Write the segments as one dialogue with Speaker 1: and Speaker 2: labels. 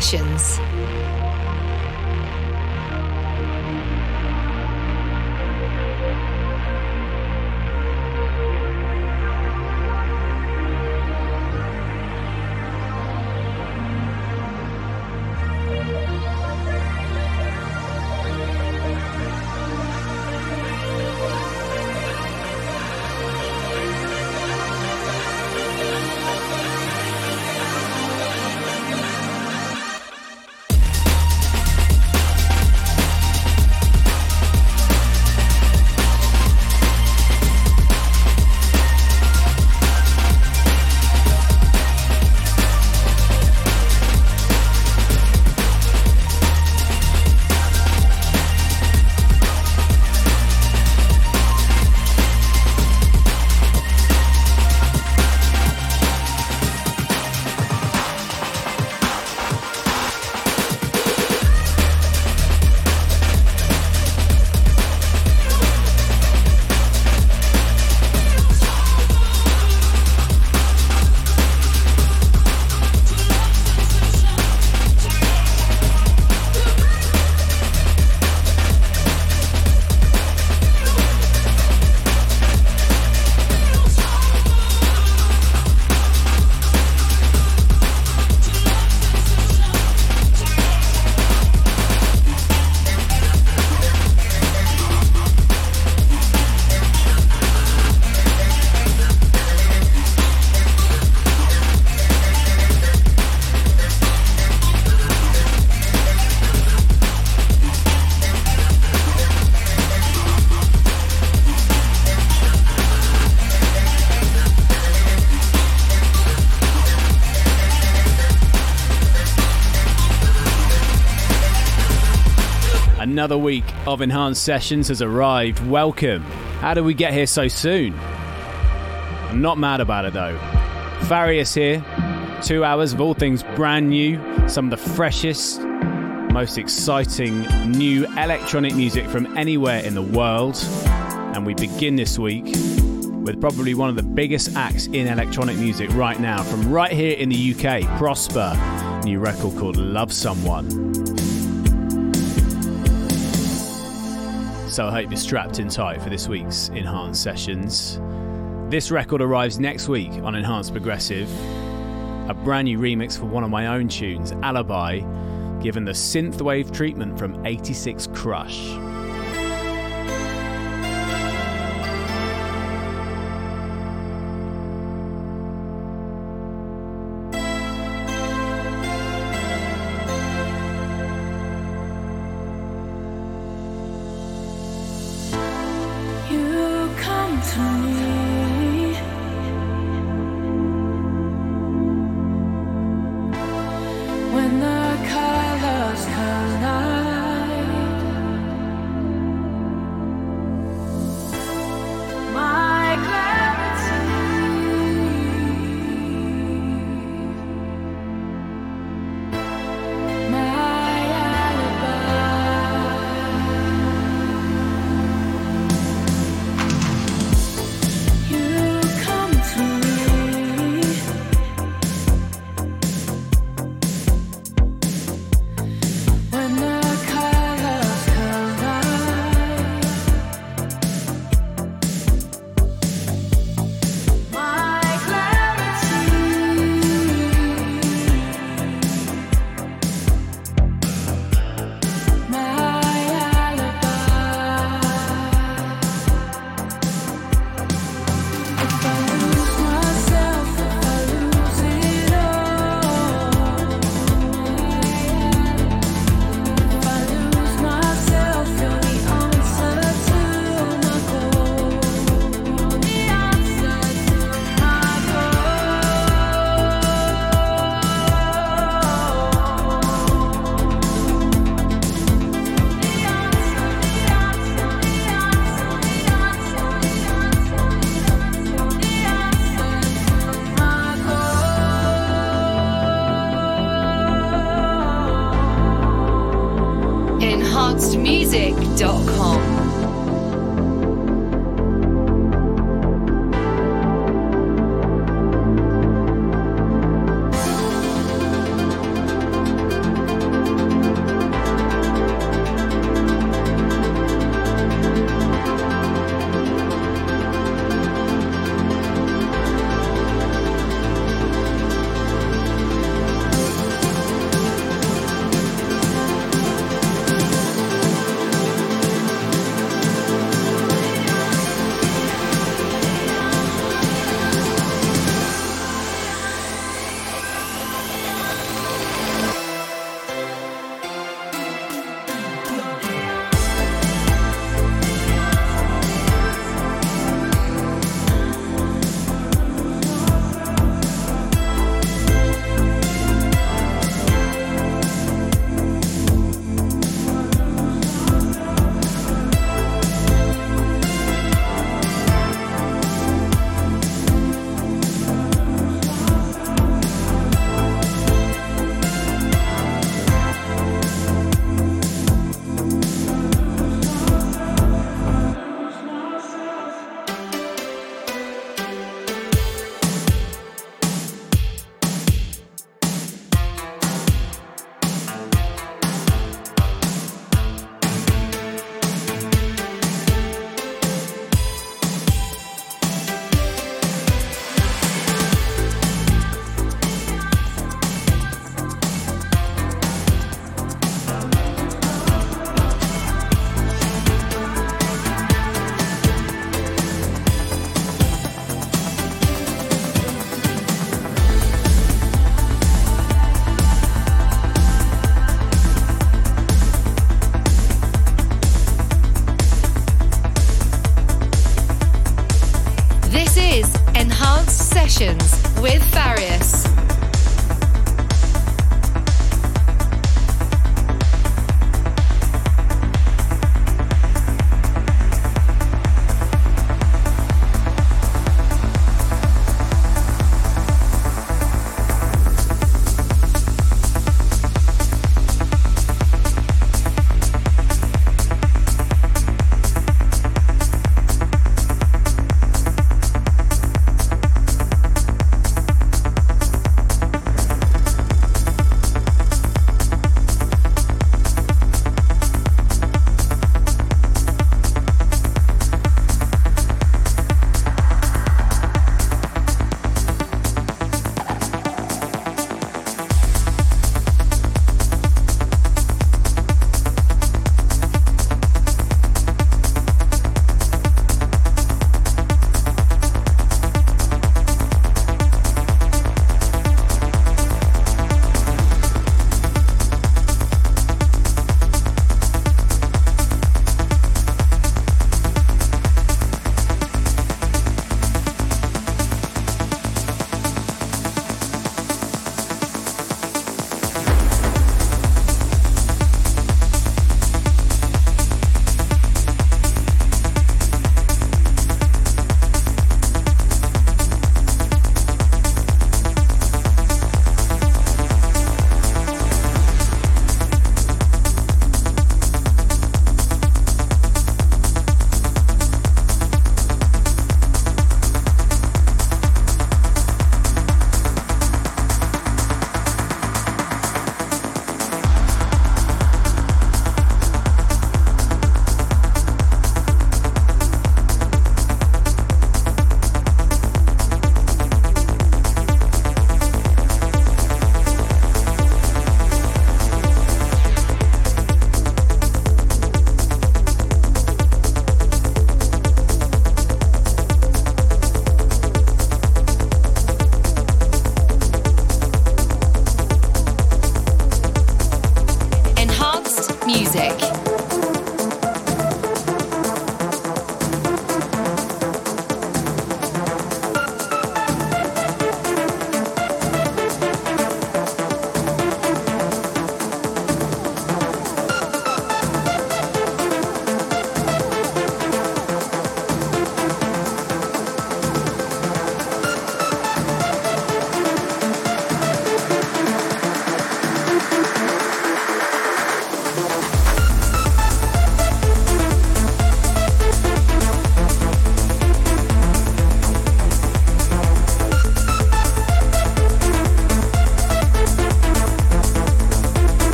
Speaker 1: Sessions.
Speaker 2: Another week of Enhanced Sessions has arrived. Welcome. How did we get here so soon? I'm not mad about it though. Farius here. Two hours of all things brand new, some of the freshest, most exciting new electronic music from anywhere in the world. And we begin this week with probably one of the biggest acts in electronic music right now from right here in the UK, Prospa. New record called Love Someone. So I hope you're strapped in tight for this week's Enhanced Sessions. This record arrives next week on Enhanced Progressive, a brand new remix for one of my own tunes, Alibi, given the synthwave treatment from 86 Crush. with Farius.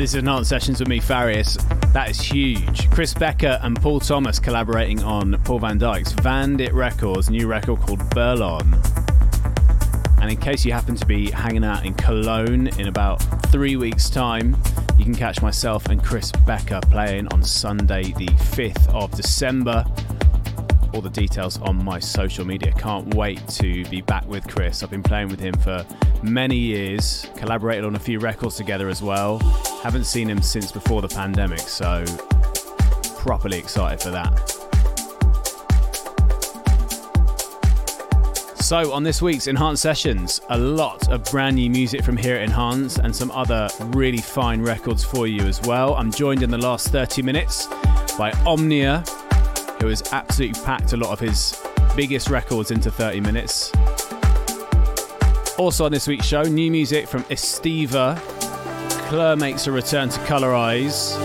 Speaker 3: This is Enhanced Sessions with me, Farius. That is huge. Chris Becker and Paul Thomas collaborating on Paul Van Dyk's Vandit Records new record called Burlon. And in case you happen to be hanging out in Cologne in about three weeks' time, you can catch myself and Chris Becker playing on Sunday, the 5th of December. All the details on my social media. Can't wait to be back with Chris. I've been playing with him for many years, collaborated on a few records together as well. Haven't seen him since before the pandemic, so properly excited for that. So, on this week's Enhanced Sessions, a lot of brand new music from here at Enhanced and some other really fine records for you as well. I'm joined in the last 30 minutes by Omnia, who has absolutely packed a lot of his biggest records into 30 minutes. Also on this week's show, new music from Estiva. Claire makes a return to Colorize.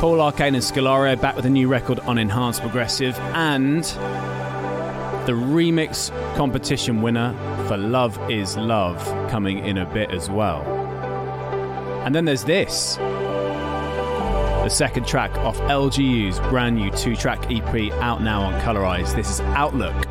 Speaker 3: Paul Arcane and Scalario back with a new record on Enhanced Progressive. And the remix competition winner for Love is Love coming in a bit as well. And then there's this the second track off LGU's brand new two track EP out now on Colorize. This is Outlook.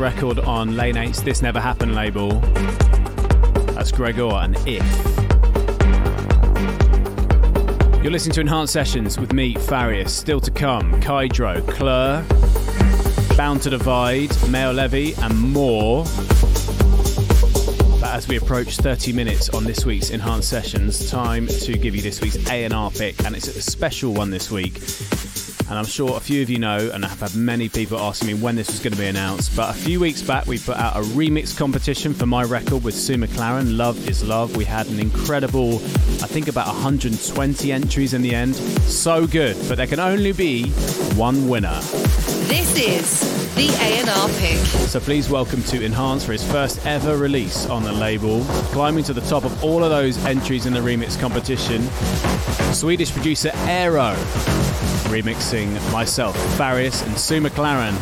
Speaker 3: Record on Lane 8's This Never Happened label. That's Gregor and If. You're listening to Enhanced Sessions with me, Farius. Still to come, Kydro, Clur, Bound to Divide, Maor Levi, and more. But as we approach 30 minutes on this week's Enhanced Sessions, time to give you this week's A&R pick, and it's a special one this week and I'm sure a few of you know, and I've had many people asking me when this was going to be announced. But a few weeks back, we put out a remix competition for my record with Sue McLaren, Love is Love. We had an incredible, I think about 120 entries in the end. So good, but there can only be one winner.
Speaker 1: This is the A&R pick.
Speaker 3: So please welcome to Enhance for his first ever release on the label, climbing to the top of all of those entries in the remix competition. Swedish producer Aero remixing myself, Farius, and Sue McLaren.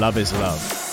Speaker 3: Love is love.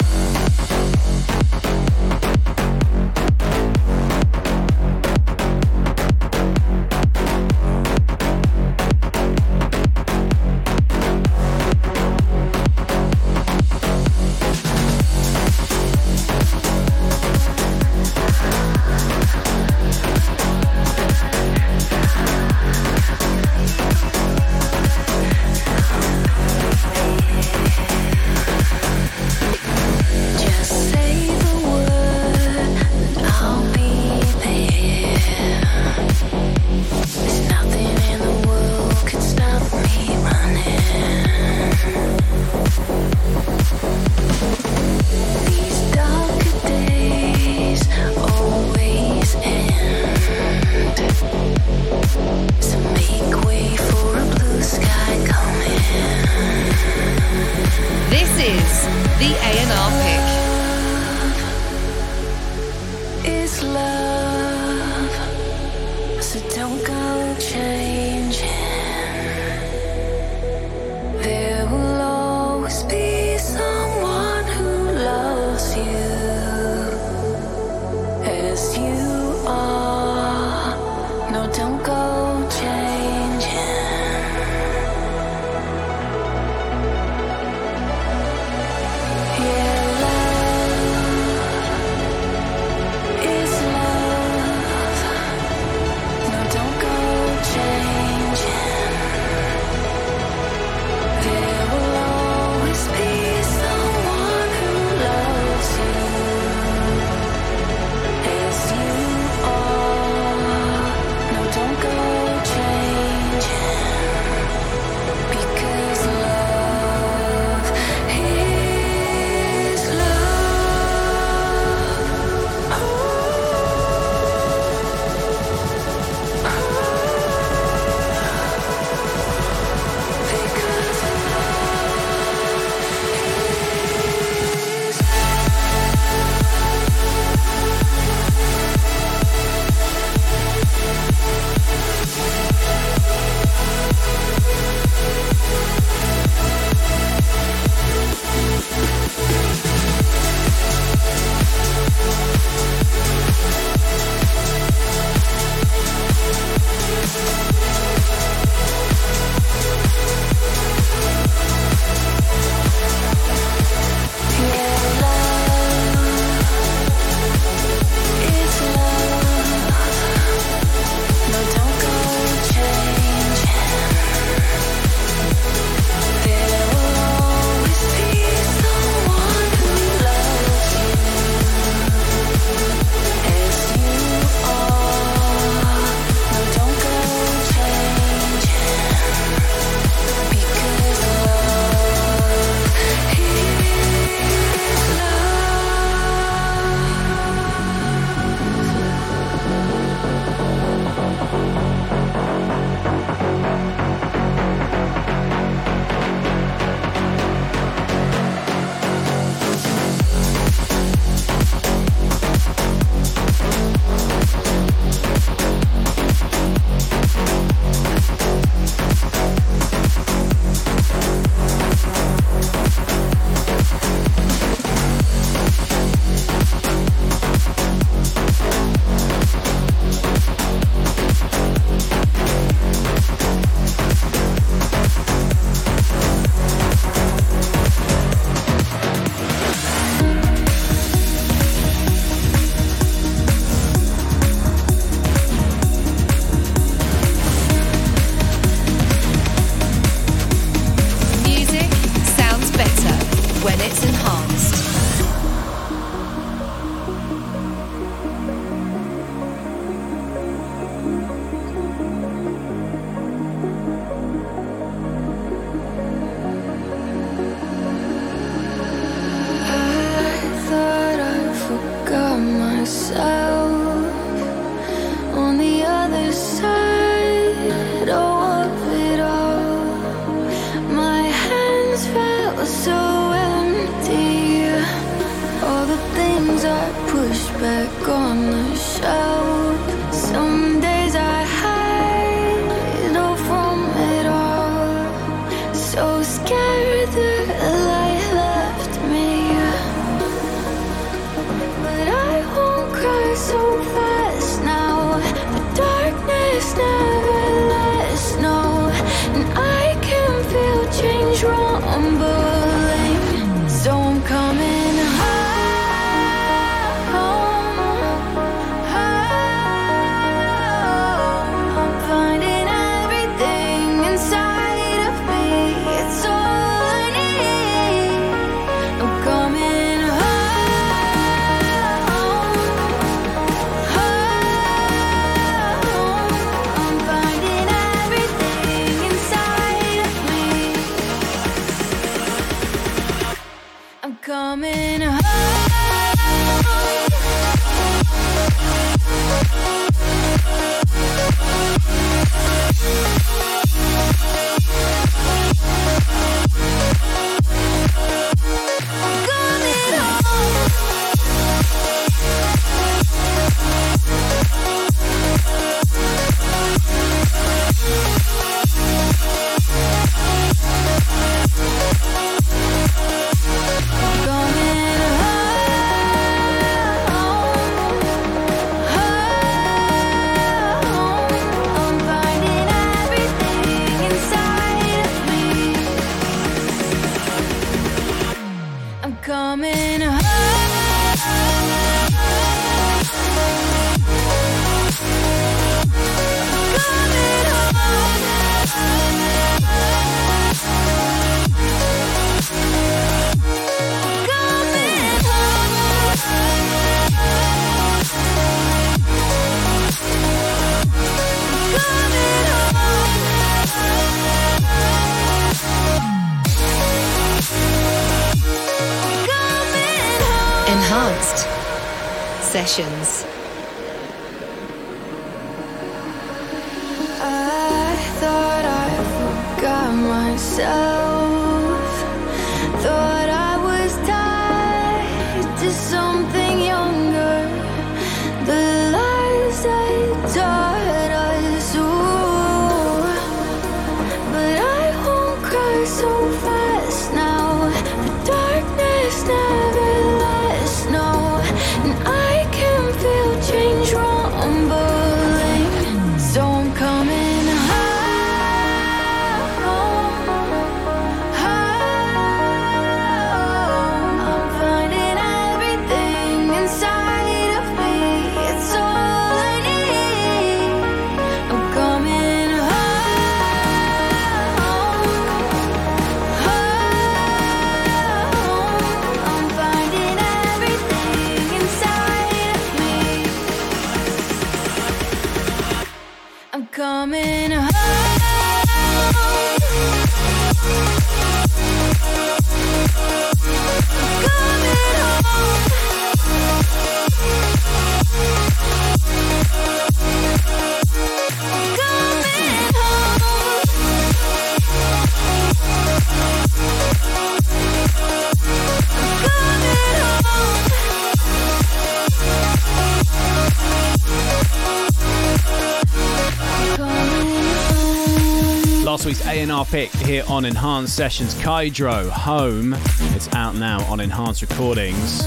Speaker 3: On Enhanced Sessions. Kaidro, Home. It's out now on Enhanced Recordings.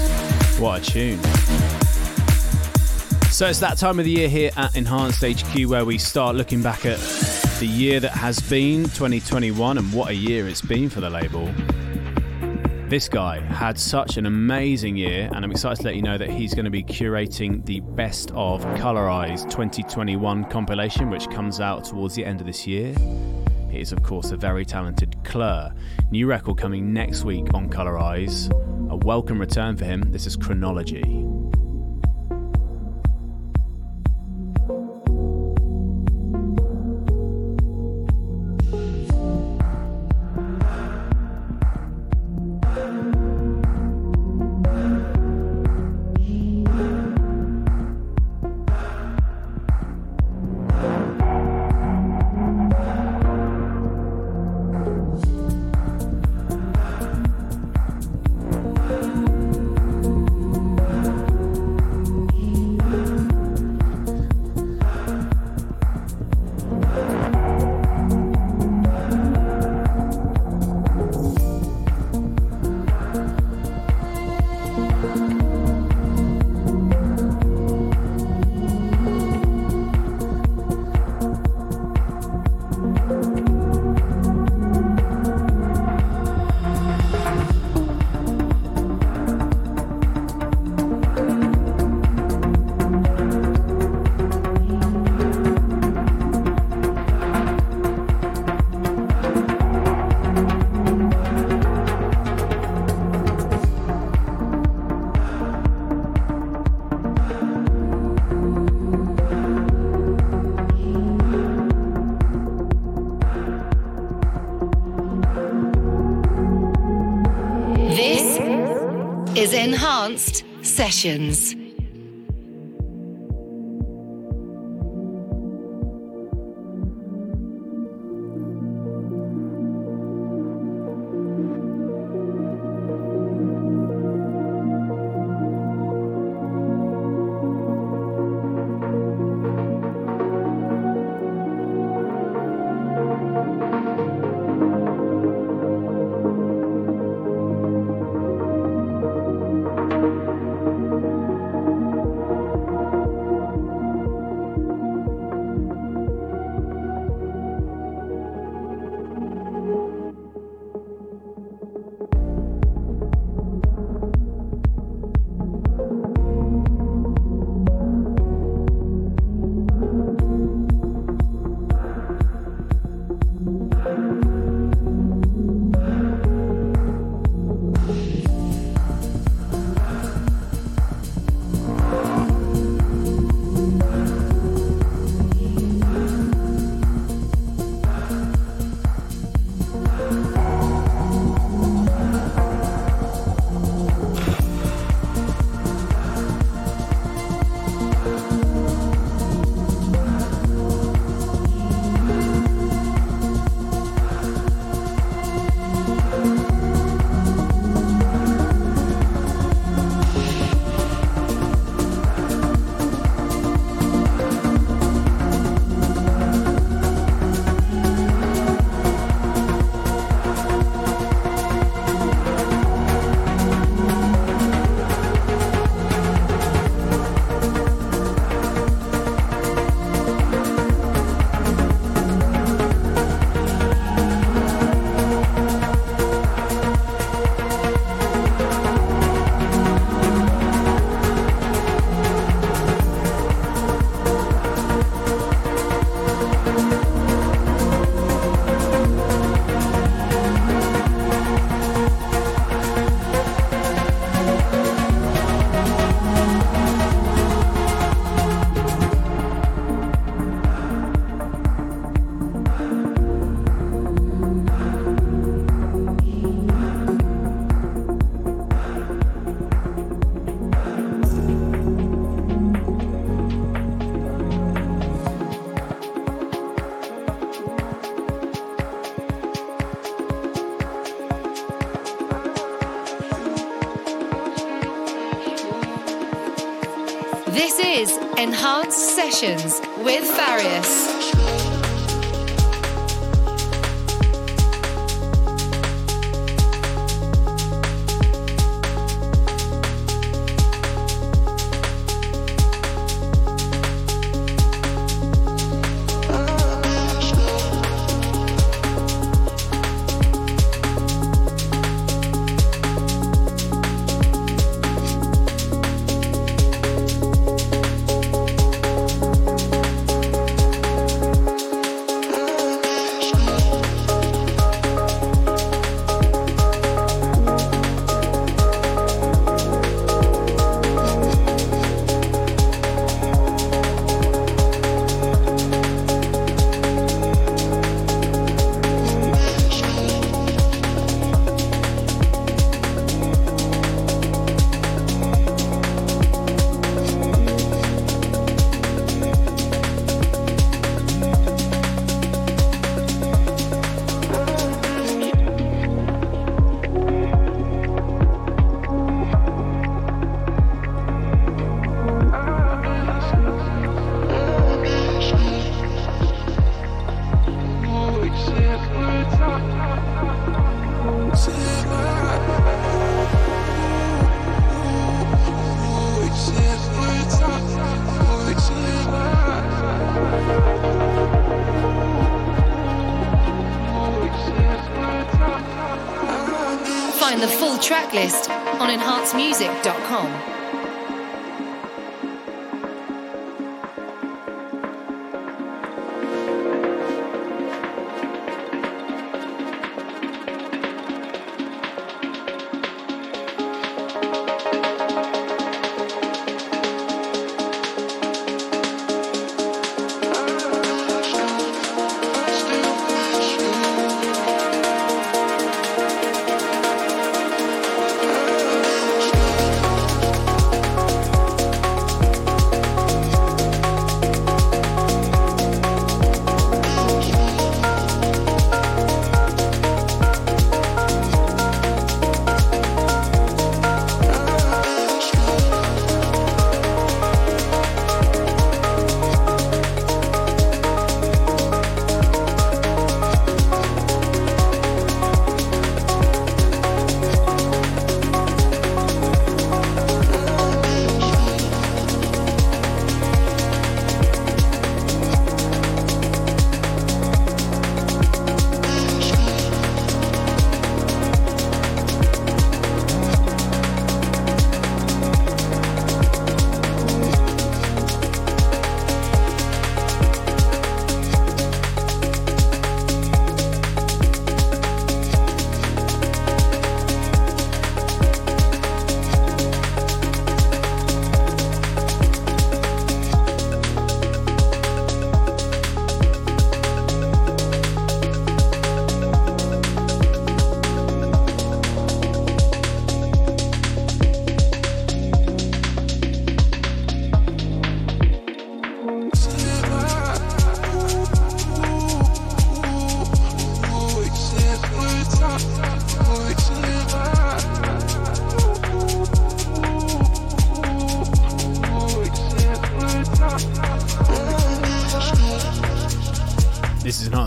Speaker 3: What a tune. So it's that time of the year here at Enhanced HQ where we start looking back at the year that has been 2021 and what a year it's been for the label. This guy had such an amazing year, and I'm excited to let you know that he's going to be curating the Best of Colorize 2021 compilation, which comes out towards the end of this year He is, of course, a very talented New record coming next week on Colorize. A welcome return for him. This is Chronology.
Speaker 1: Enhanced Sessions. Sessions with Farius.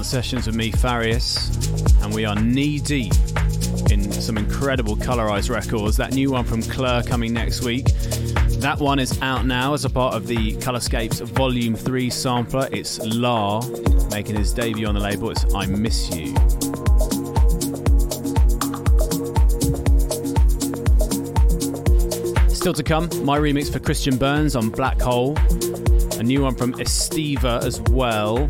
Speaker 3: sessions with me, Farius, and we are knee deep in some incredible Colorized records. That new one from Claire coming next week. That one is out now as a part of the Colorscapes Volume 3 sampler. It's La making his debut on the label. It's I Miss You. Still to come, my remix for Christian Burns on Black Hole. A new one from Estiva as well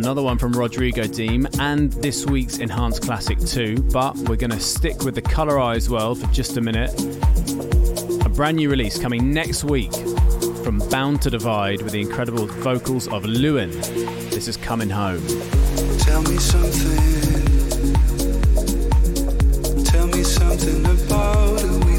Speaker 3: another one from Rodrigo Deem, and this week's Enhanced Classic 2. But we're going to stick with the Colorize world for just a minute. A brand new release coming next week from Bound to Divide with the incredible vocals of Lewin. This is Coming Home.
Speaker 4: Tell me something. Tell me something about.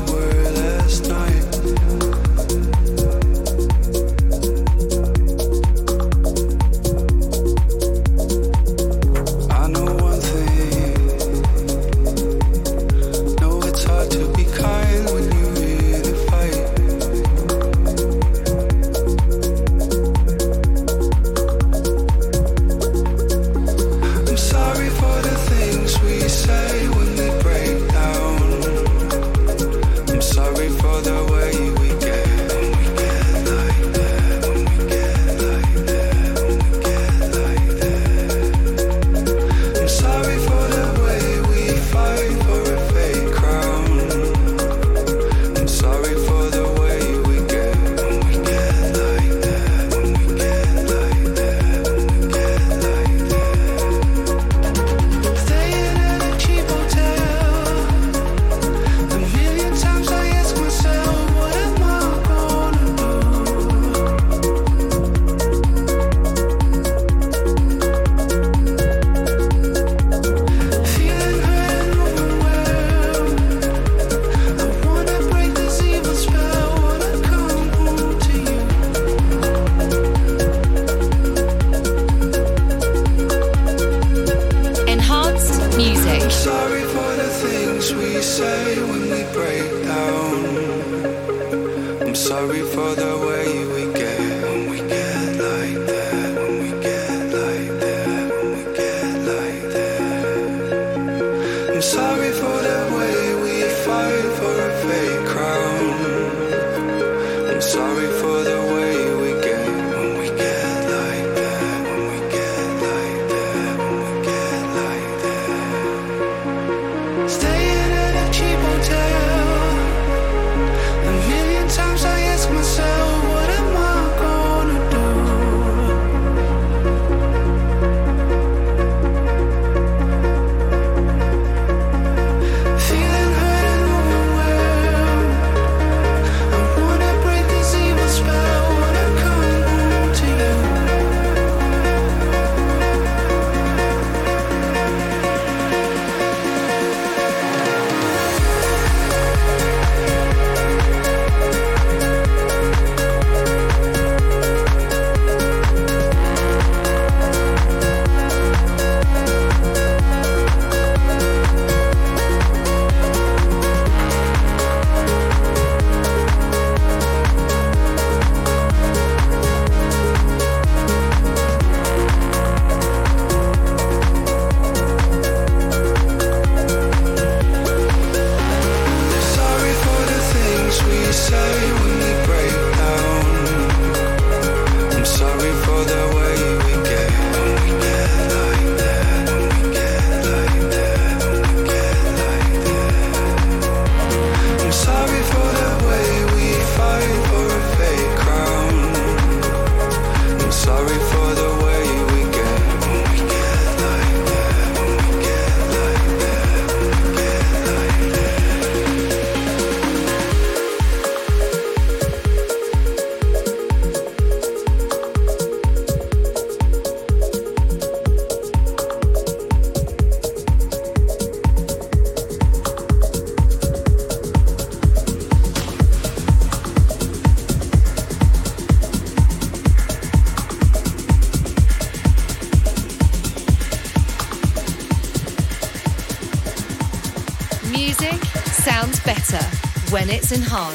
Speaker 1: In Hall.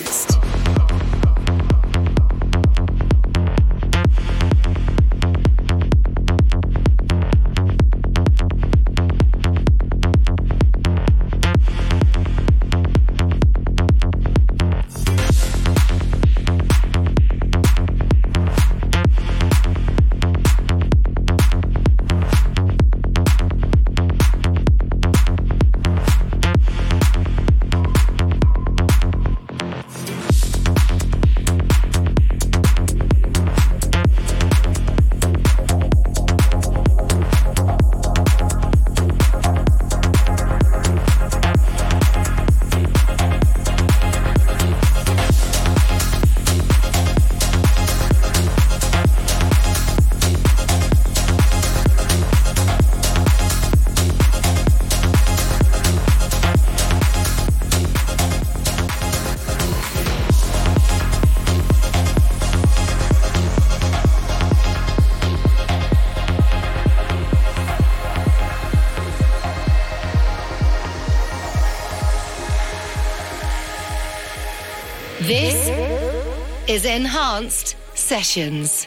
Speaker 1: Is Enhanced Sessions.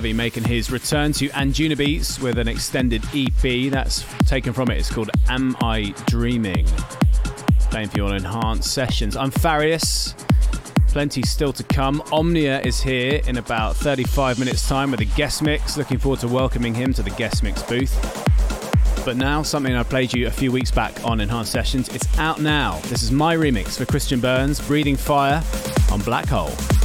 Speaker 3: Levi making his return to Anjunabeats with an extended EP that's taken from it. It's called Am I Dreaming? Playing for you on enhanced sessions. I'm Farius. Plenty still to come. Omnia is here in about 35 minutes' time with a guest mix. Looking forward to welcoming him to the guest mix booth. But now, something I played you a few weeks back on Enhanced Sessions. It's out now. This is my remix for Christian Burns, Breathing Fire on Black Hole.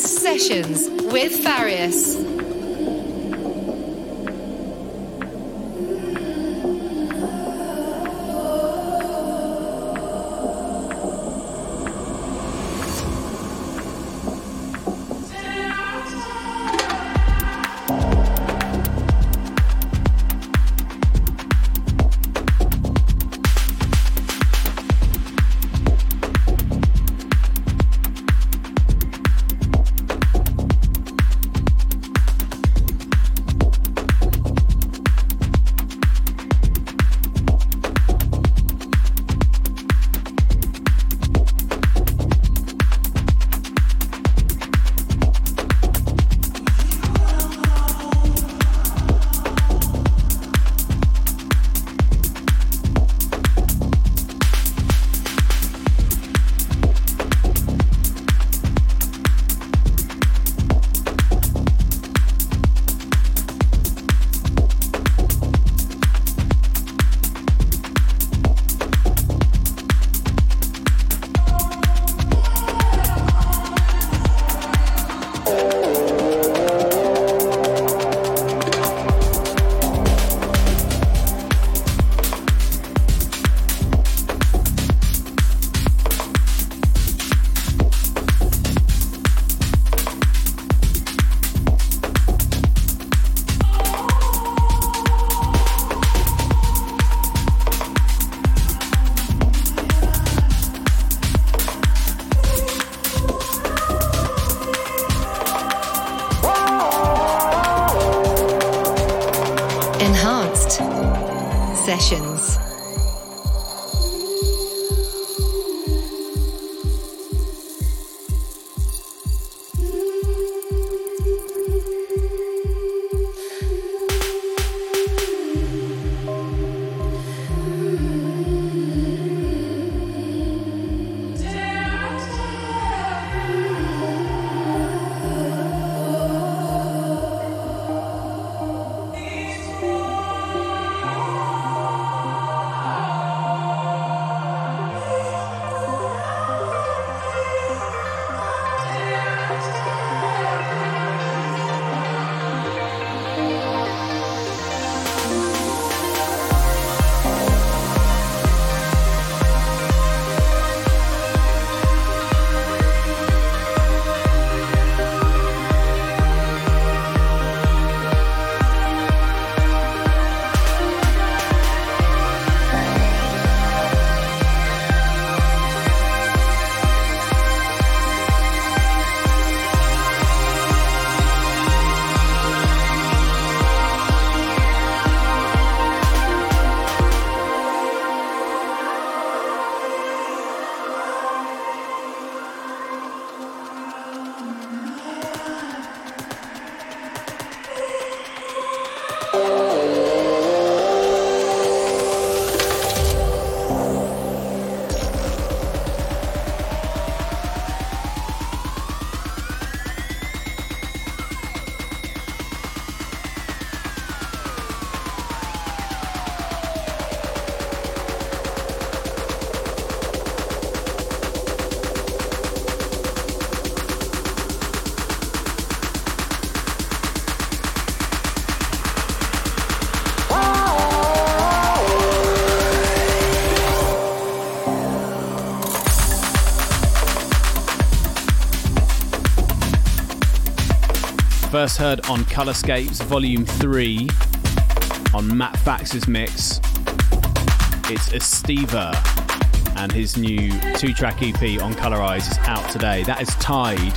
Speaker 1: Sessions with Farius.
Speaker 3: First heard on Colorscapes Volume 3 on Matt Fax's mix. It's Estiva and his new two track EP on Colorize is out today. That is Tide,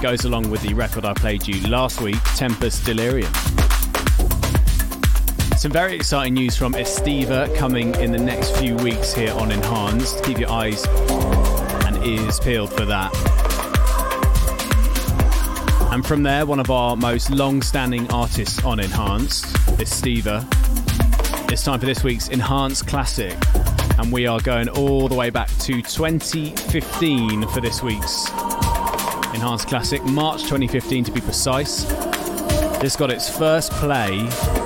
Speaker 3: goes along with the record I played you last week, Tempest Delirium. Some very exciting news from Estiva coming in the next few weeks here on Enhanced. Keep your eyes and ears peeled for that. And from there, one of our most long standing artists on Enhanced, Estiva. It's time for this week's Enhanced Classic. And we are going all the way back to 2015 for this week's Enhanced Classic, March 2015 to be precise. This got its first play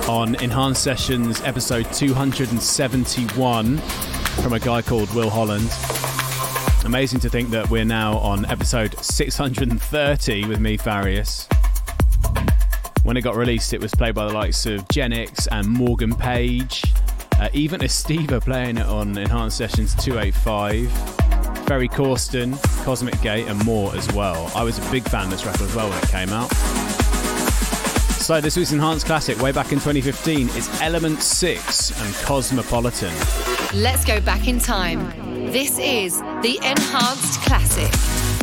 Speaker 3: on Enhanced Sessions episode 271 from a guy called Will Holland. Amazing to think that we're now on episode 630 with me, Farius. When it got released, it was played by the likes of Genix and Morgan Page, uh, even Estiva playing it on Enhanced Sessions 285, Ferry Corsten, Cosmic Gate, and more as well. I was a big fan of this record as well when it came out. So, this week's Enhanced Classic, way back in 2015, is Element 6 and Cosmopolitan.
Speaker 1: Let's go back in time this is the Enhanced Classic.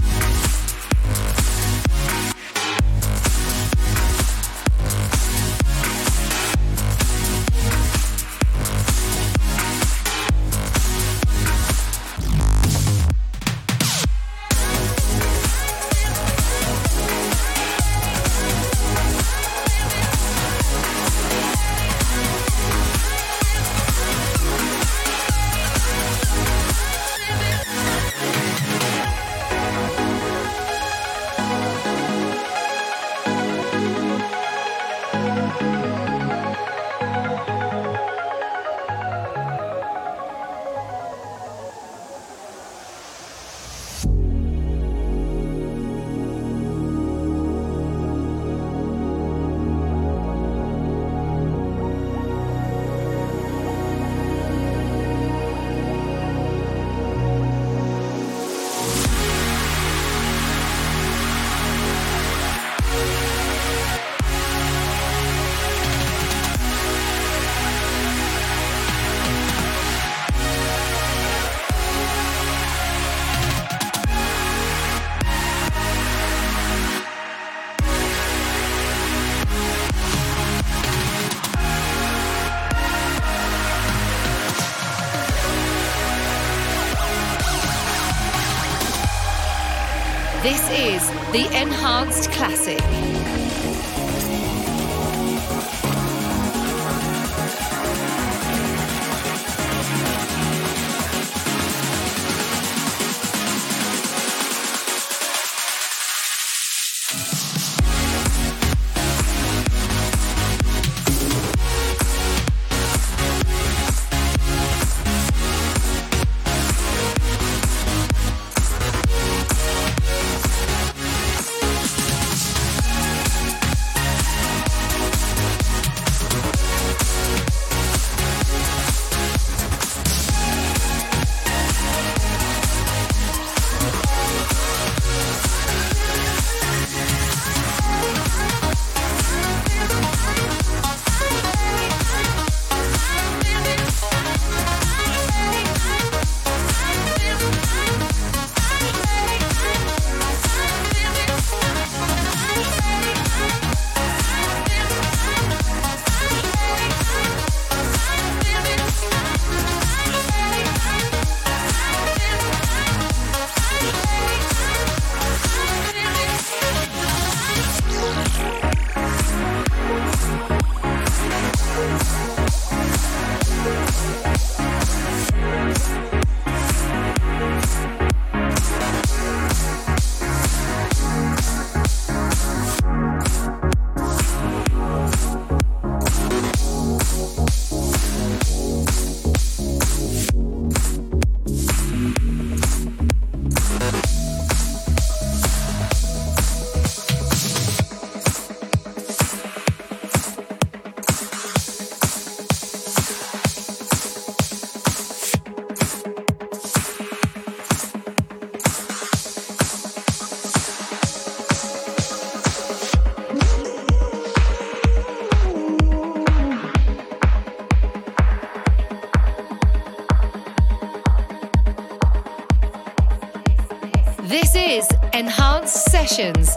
Speaker 1: Sessions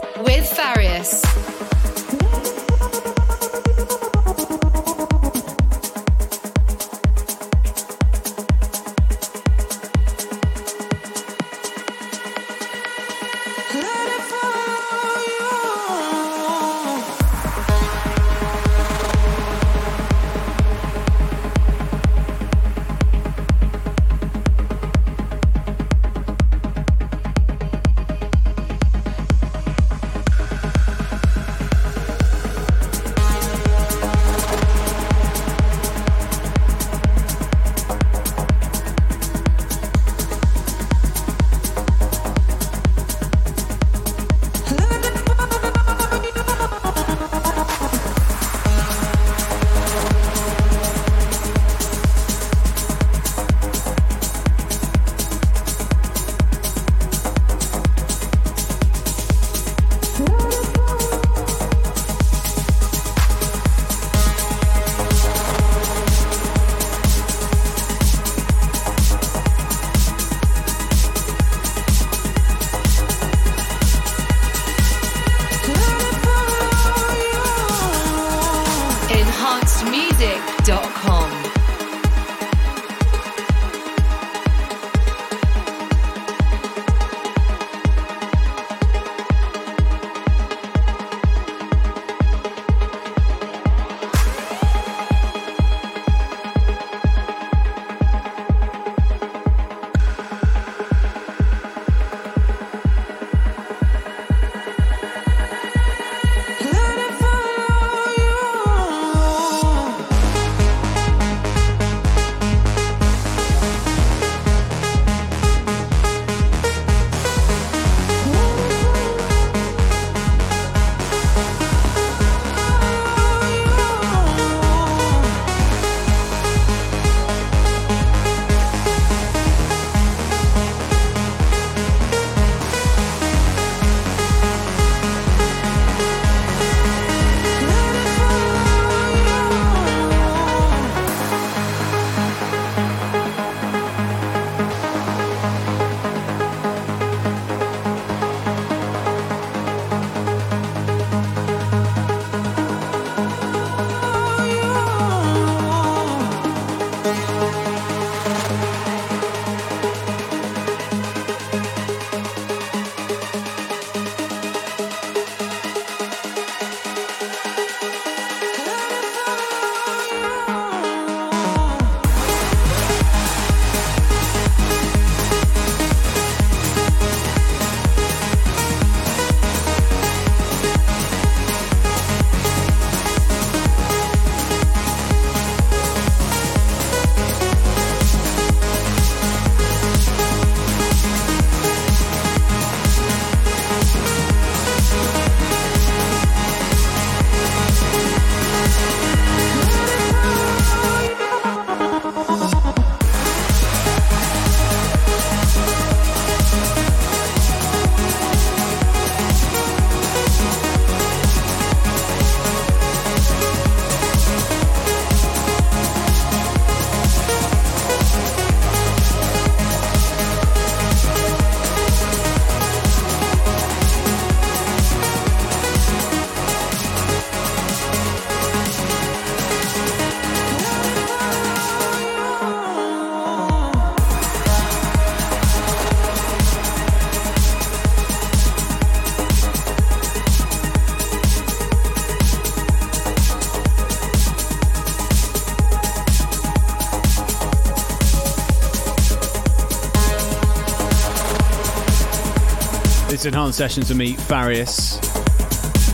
Speaker 3: Enhanced Sessions with me, Farius.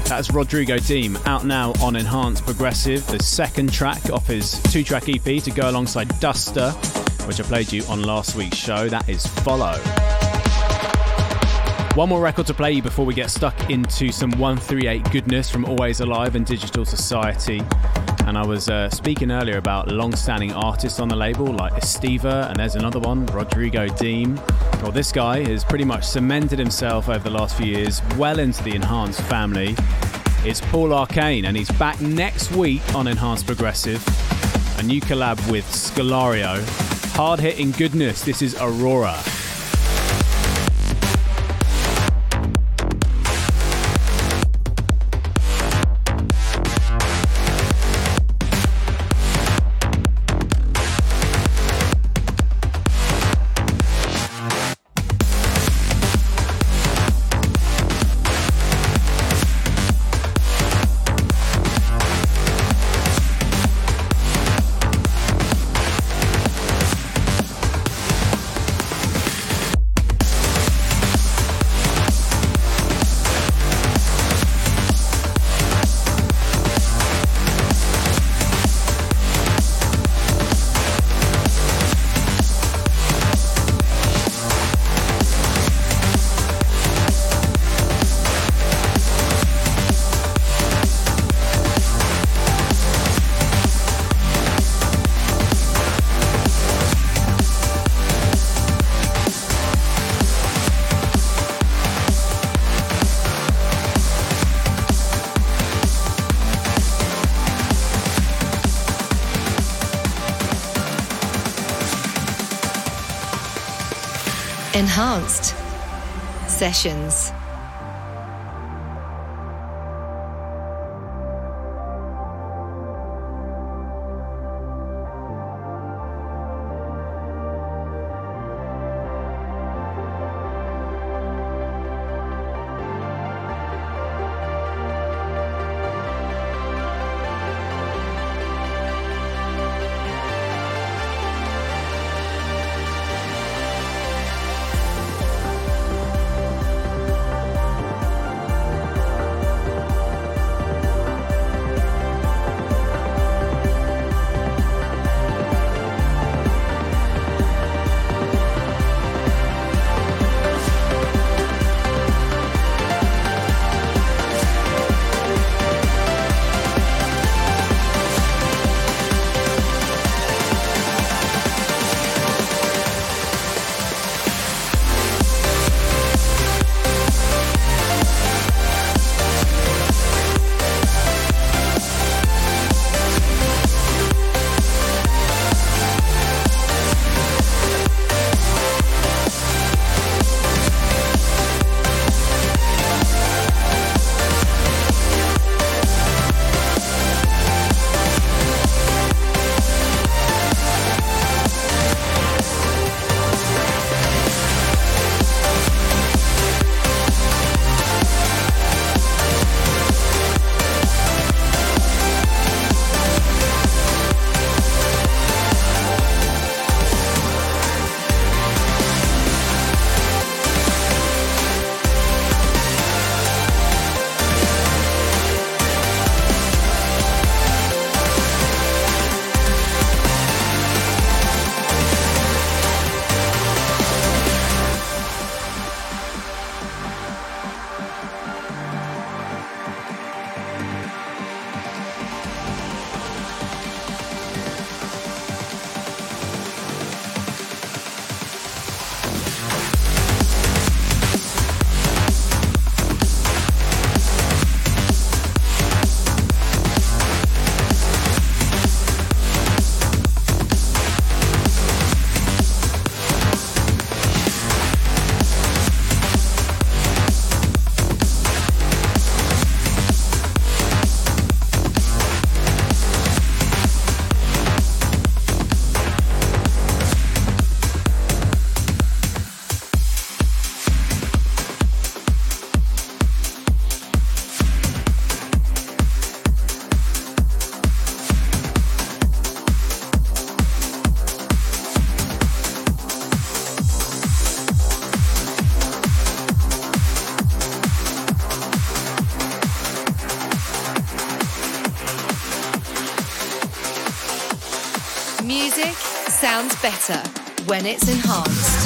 Speaker 3: That's Rodrigo Deem, out now on Enhanced Progressive, the second track off his two track EP to go alongside Duster, which I played you on last week's show. That is Follow. One more record to play you before we get stuck into some 138 goodness from Always Alive and Digital Society. And I was uh, speaking earlier about long standing artists on the label like Estiva, and there's another one, Rodrigo Deem. Well, this guy has pretty much cemented himself over the last few years well into the Enhanced family. It's Paul Arcane, and he's back next week on Enhanced Progressive. A new collab with Scalario. Hard hitting goodness, this is Aurora.
Speaker 1: Sessions. Music sounds better when it's enhanced.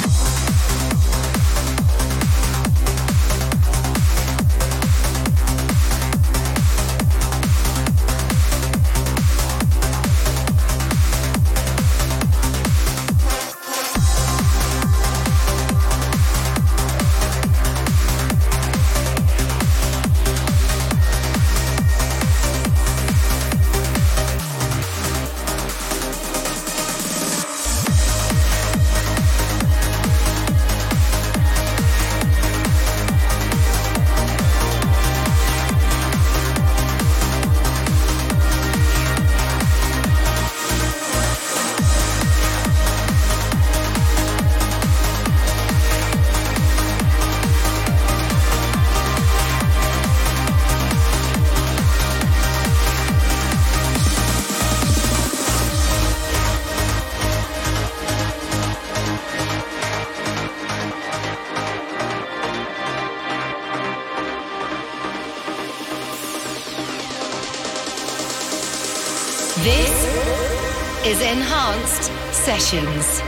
Speaker 1: Sessions.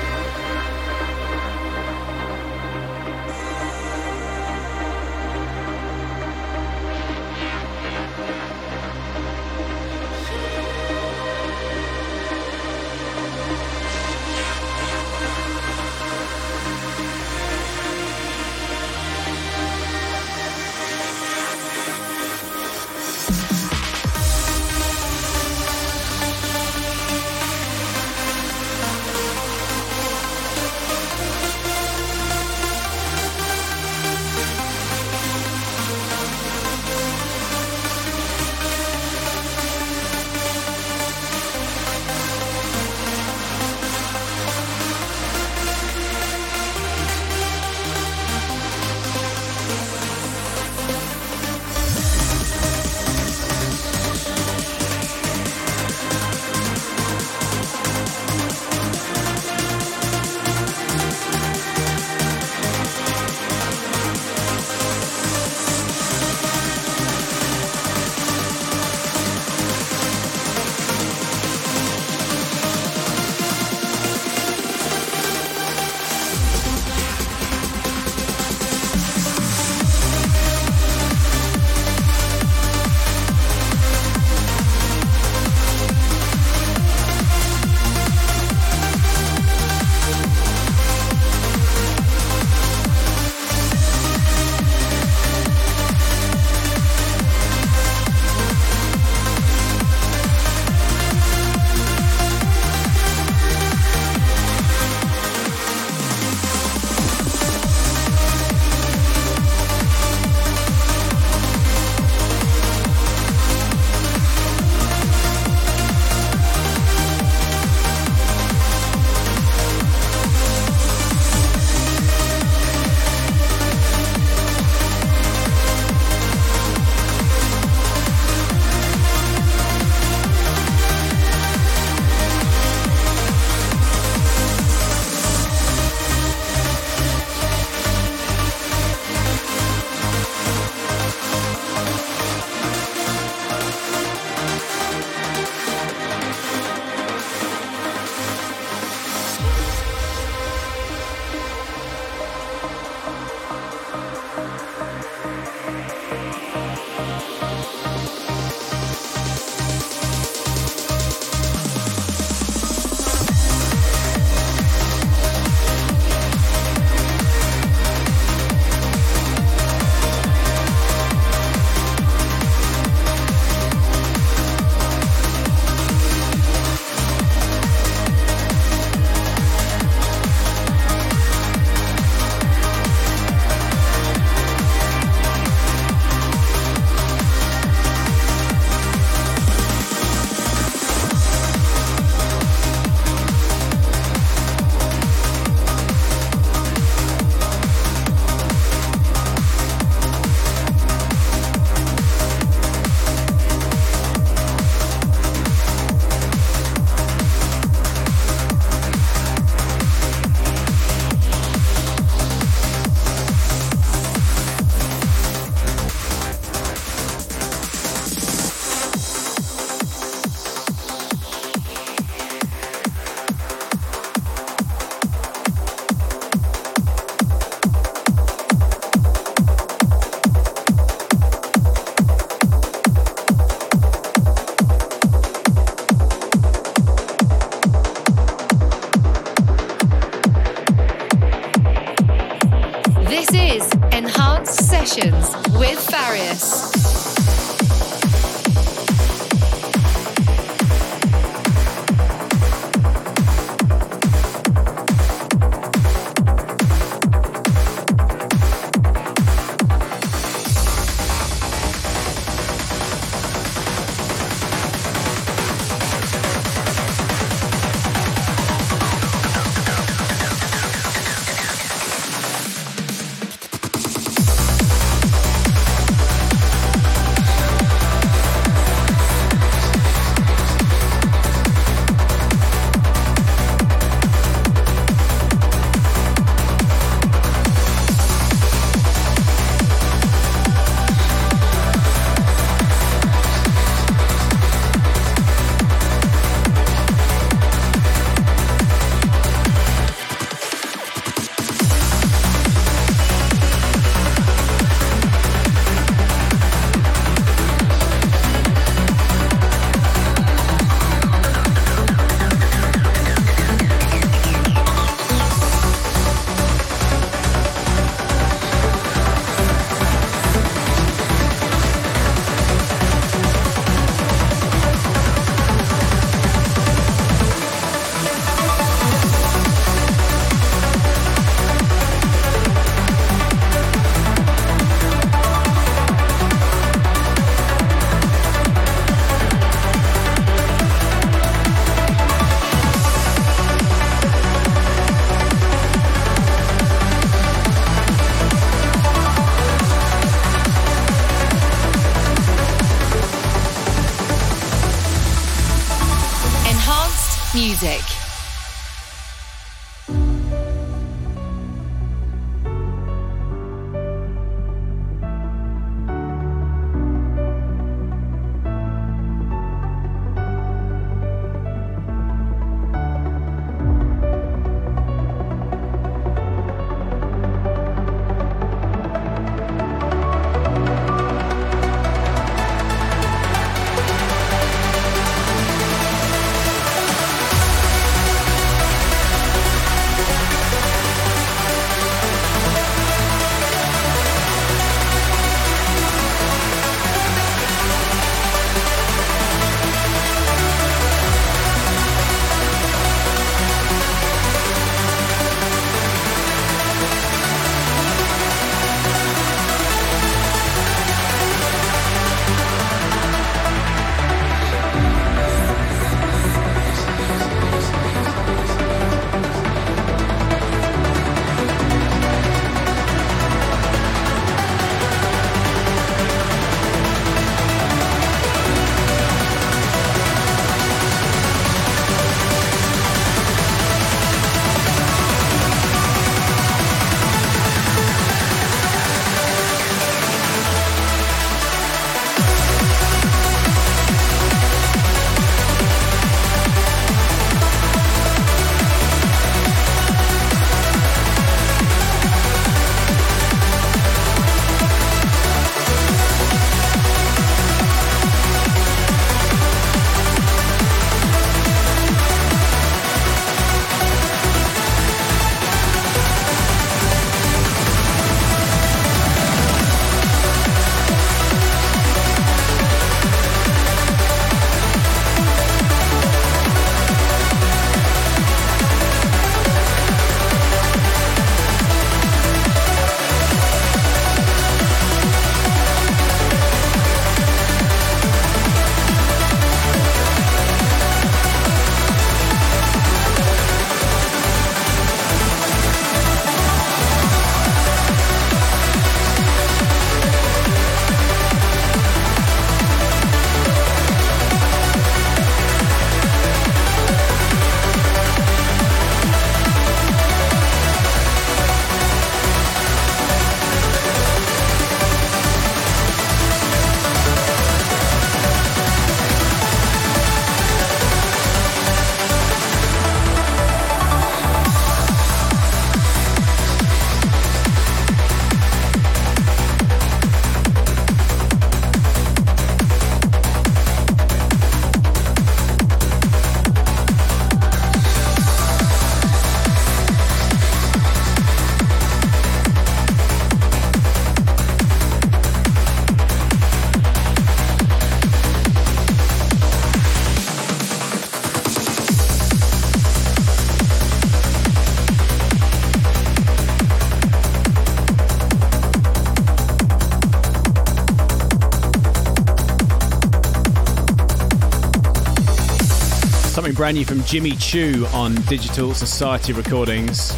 Speaker 3: Brand new from Jimmy Chu on Digital Society Recordings.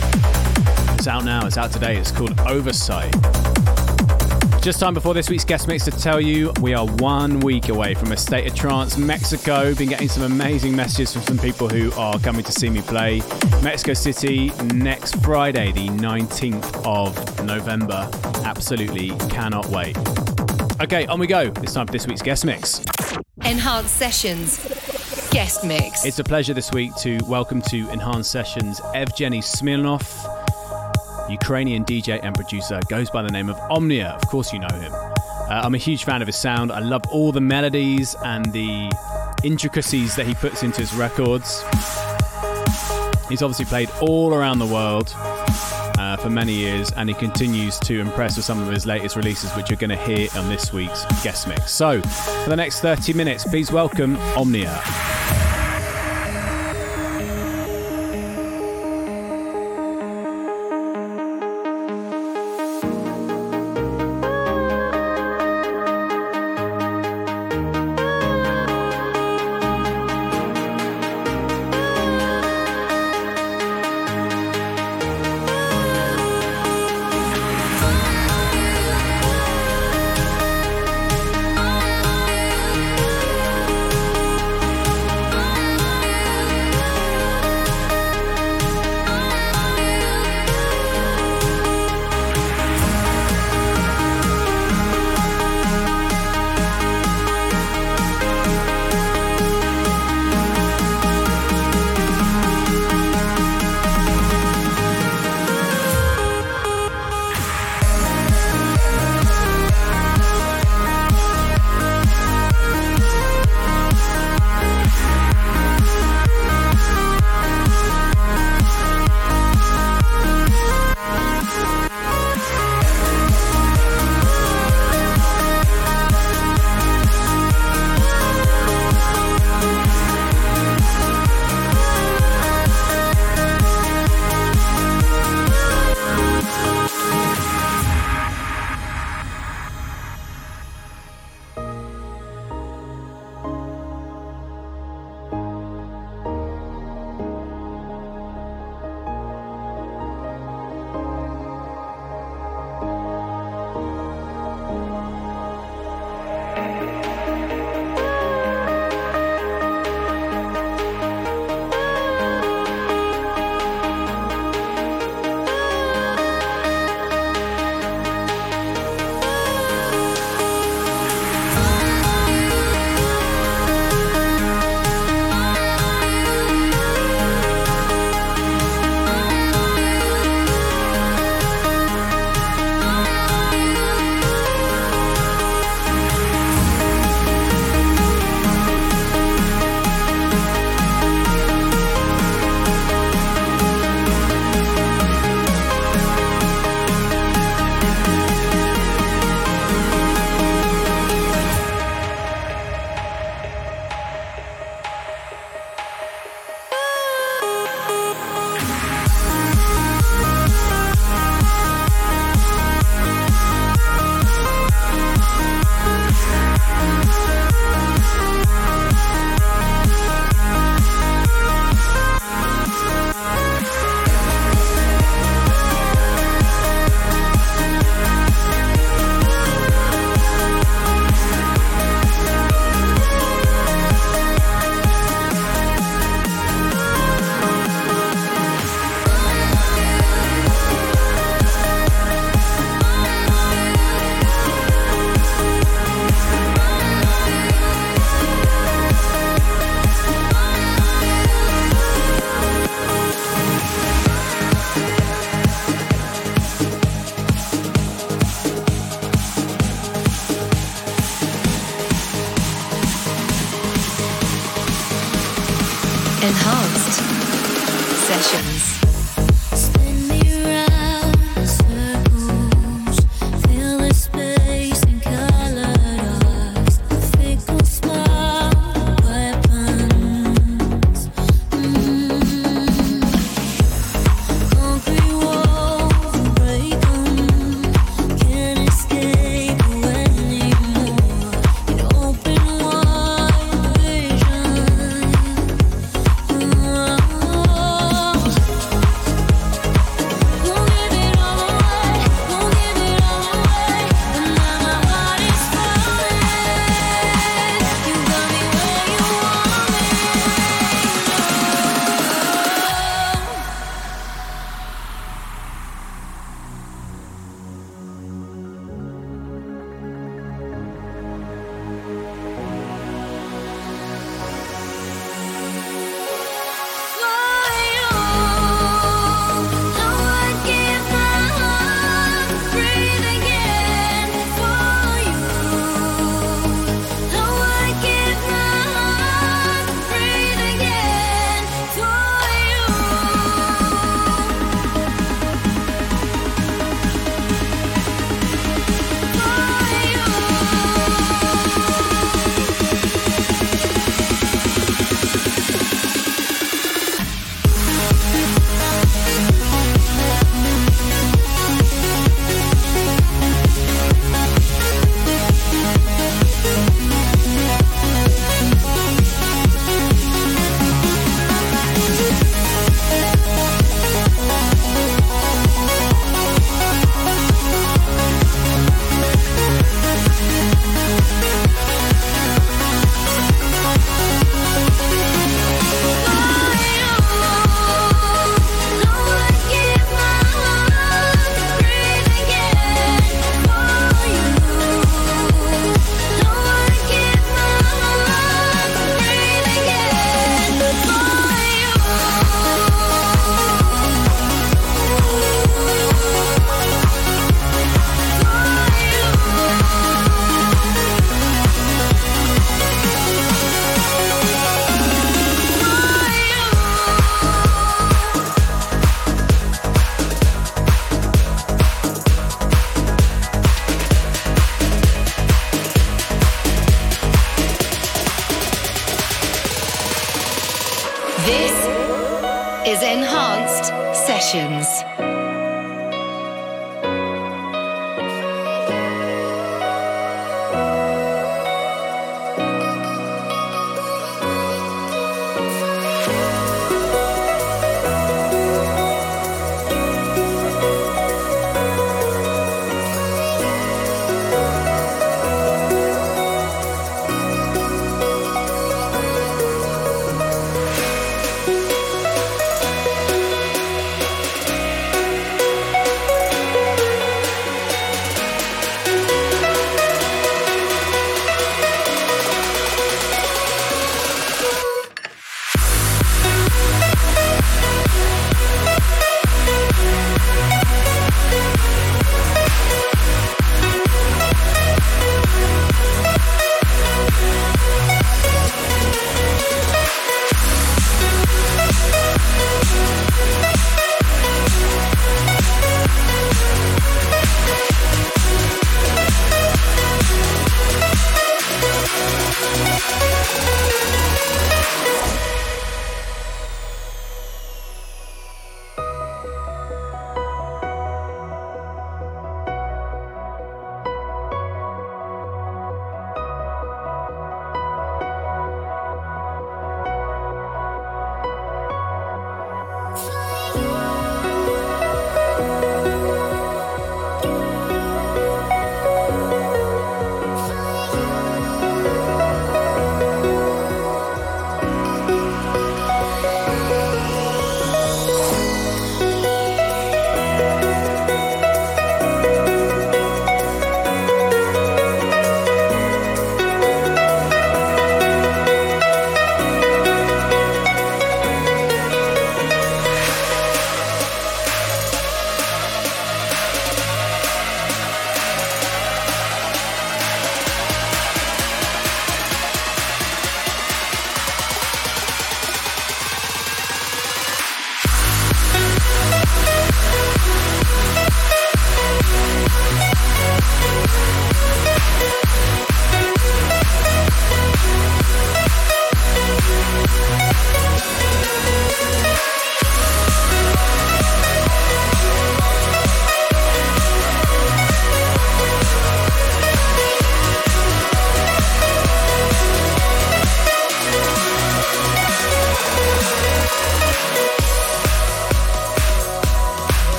Speaker 3: It's out now, it's out today. It's called Oversight. Just time before this week's guest mix to tell you we are one week away from a state of trance Mexico. Been getting some amazing messages from some people who are coming to see me play Mexico City next Friday, the 19th of November. Absolutely cannot wait. Okay, on we go. It's time for this week's guest mix.
Speaker 1: Enhanced Sessions Guest Mix.
Speaker 3: It's a pleasure this week to welcome to Enhanced Sessions Evgeny Smirnov. Ukrainian DJ and producer, goes by the name of Omnia. Of course, you know him. Uh, I'm a huge fan of his sound. I love all the melodies and the intricacies that he puts into his records. He's obviously played all around the world uh, for many years, and he continues to impress with some of his latest releases, which you're going to hear on this week's guest mix. So, for the next 30 minutes, please welcome Omnia.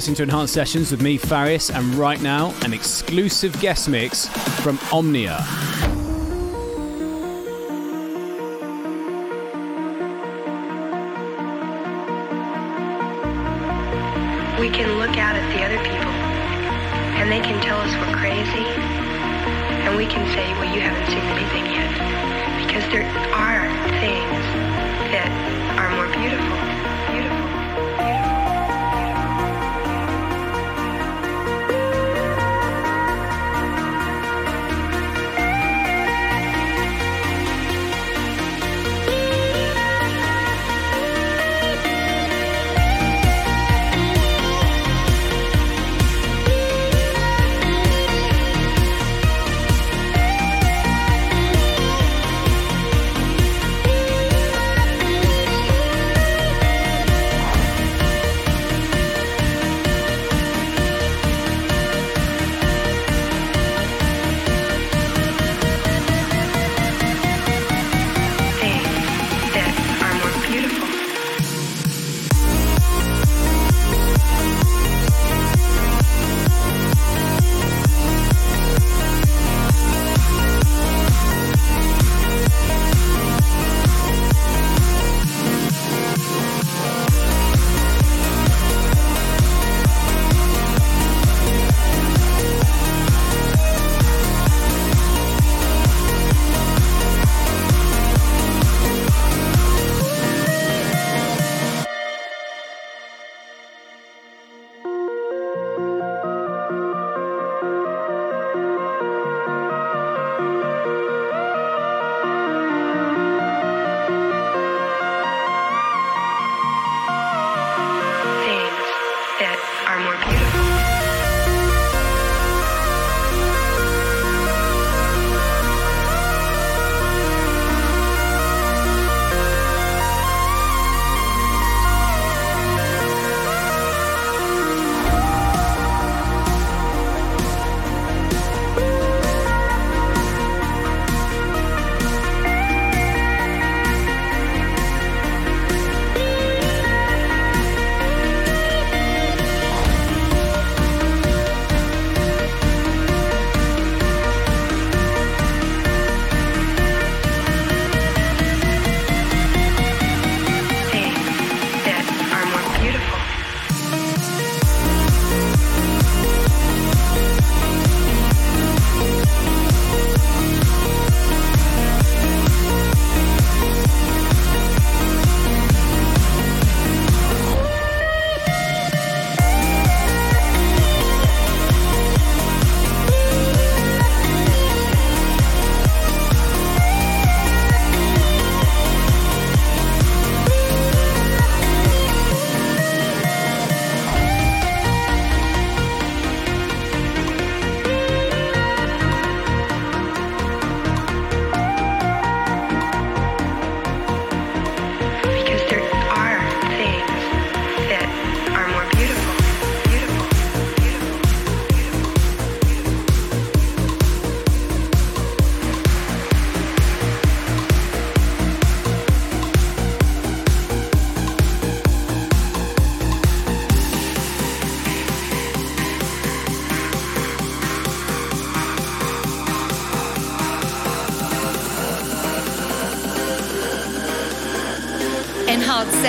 Speaker 3: Listening to Enhanced Sessions with me, Farius, and right now, an exclusive guest mix from Omnia.
Speaker 5: We can look out at the other people and they can tell us we're crazy and we can say, well, you haven't seen anything yet. Because there are things that are more beautiful.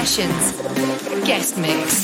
Speaker 1: Sessions. Guest Mix.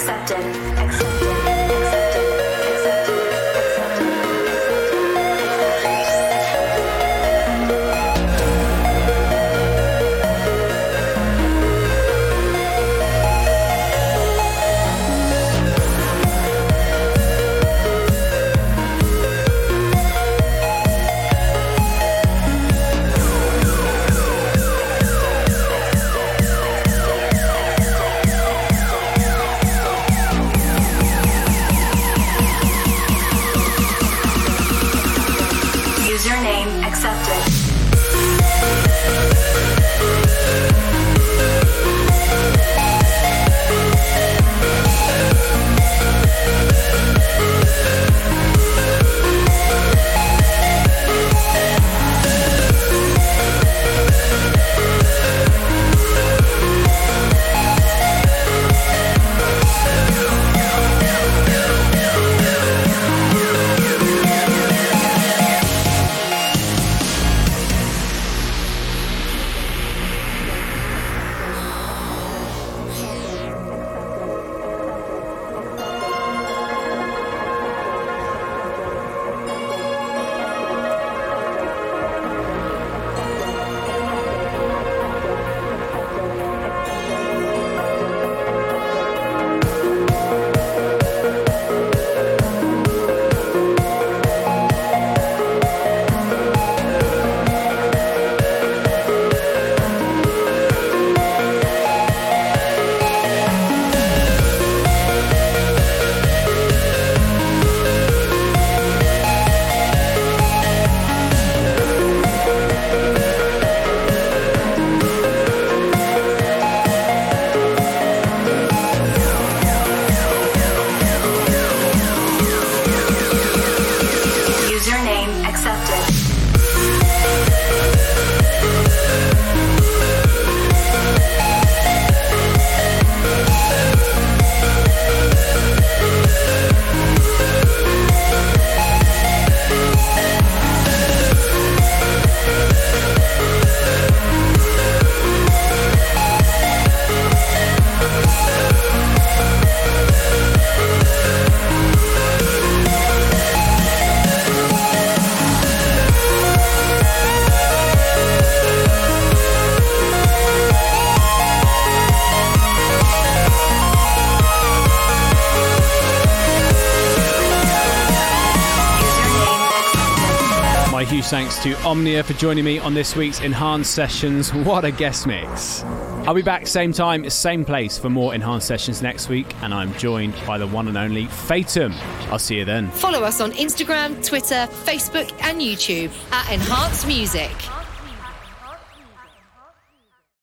Speaker 6: Accepted.
Speaker 3: Thanks to Omnia for joining me on this week's Enhanced Sessions. What a guest mix. I'll be back same time, same place for more Enhanced Sessions next week, and I'm joined by the one and only Fatum. I'll see you then.
Speaker 1: Follow us on Instagram, Twitter, Facebook, and YouTube at Enhanced Music.